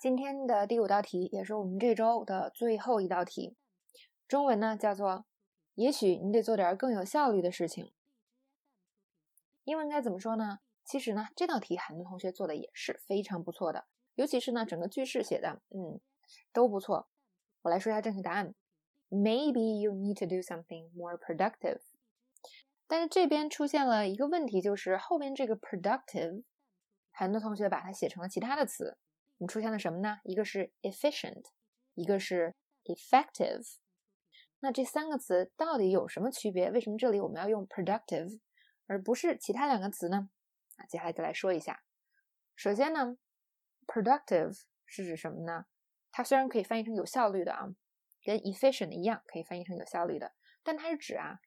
今天的第五道题也是我们这周的最后一道题，中文呢叫做“也许你得做点更有效率的事情”。英文该怎么说呢？其实呢，这道题很多同学做的也是非常不错的，尤其是呢整个句式写的，嗯，都不错。我来说一下正确答案：Maybe you need to do something more productive。但是这边出现了一个问题，就是后边这个 productive，很多同学把它写成了其他的词。我们出现了什么呢？一个是 efficient，一个是 effective。那这三个词到底有什么区别？为什么这里我们要用 productive 而不是其他两个词呢？啊，接下来再来说一下。首先呢，productive 是指什么呢？它虽然可以翻译成有效率的啊，跟 efficient 一样可以翻译成有效率的，但它是指啊，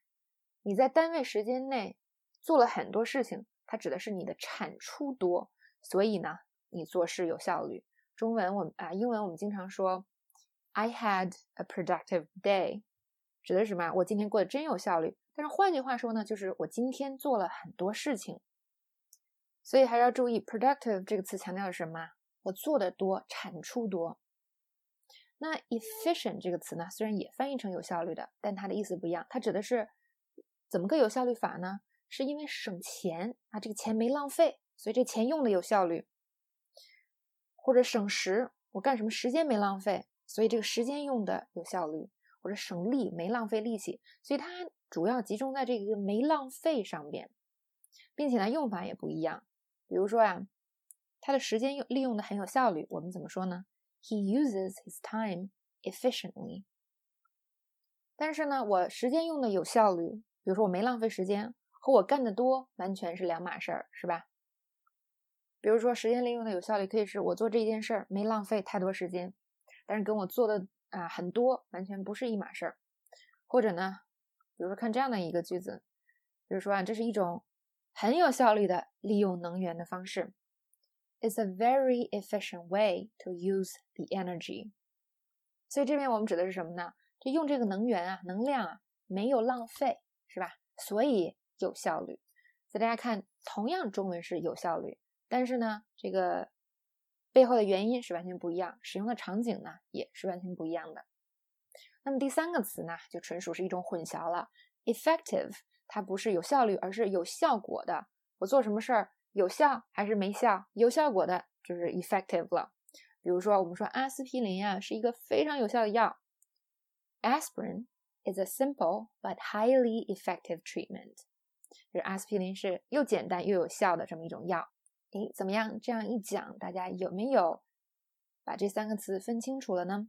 你在单位时间内做了很多事情，它指的是你的产出多，所以呢。你做事有效率。中文我们啊，英文我们经常说，I had a productive day，指的是什么？我今天过得真有效率。但是换句话说呢，就是我今天做了很多事情。所以还是要注意，productive 这个词强调的是什么？我做的多，产出多。那 efficient 这个词呢，虽然也翻译成有效率的，但它的意思不一样。它指的是怎么个有效率法呢？是因为省钱啊，这个钱没浪费，所以这钱用的有效率。或者省时，我干什么时间没浪费，所以这个时间用的有效率；或者省力，没浪费力气，所以它主要集中在这个没浪费上边，并且呢用法也不一样。比如说呀，他的时间用利用的很有效率，我们怎么说呢？He uses his time efficiently。但是呢，我时间用的有效率，比如说我没浪费时间，和我干的多完全是两码事儿，是吧？比如说，时间利用的有效率，可以是我做这件事儿没浪费太多时间，但是跟我做的啊很多完全不是一码事儿。或者呢，比如说看这样的一个句子，比如说啊，这是一种很有效率的利用能源的方式，It's a very efficient way to use the energy。所以这边我们指的是什么呢？就用这个能源啊，能量啊，没有浪费，是吧？所以有效率。所以大家看，同样中文是有效率。但是呢，这个背后的原因是完全不一样，使用的场景呢也是完全不一样的。那么第三个词呢，就纯属是一种混淆了。Effective，它不是有效率，而是有效果的。我做什么事儿有效还是没效？有效果的就是 effective 了。比如说，我们说阿司匹林啊是一个非常有效的药。Aspirin is a simple but highly effective treatment。就是阿司匹林是又简单又有效的这么一种药。哎，怎么样？这样一讲，大家有没有把这三个词分清楚了呢？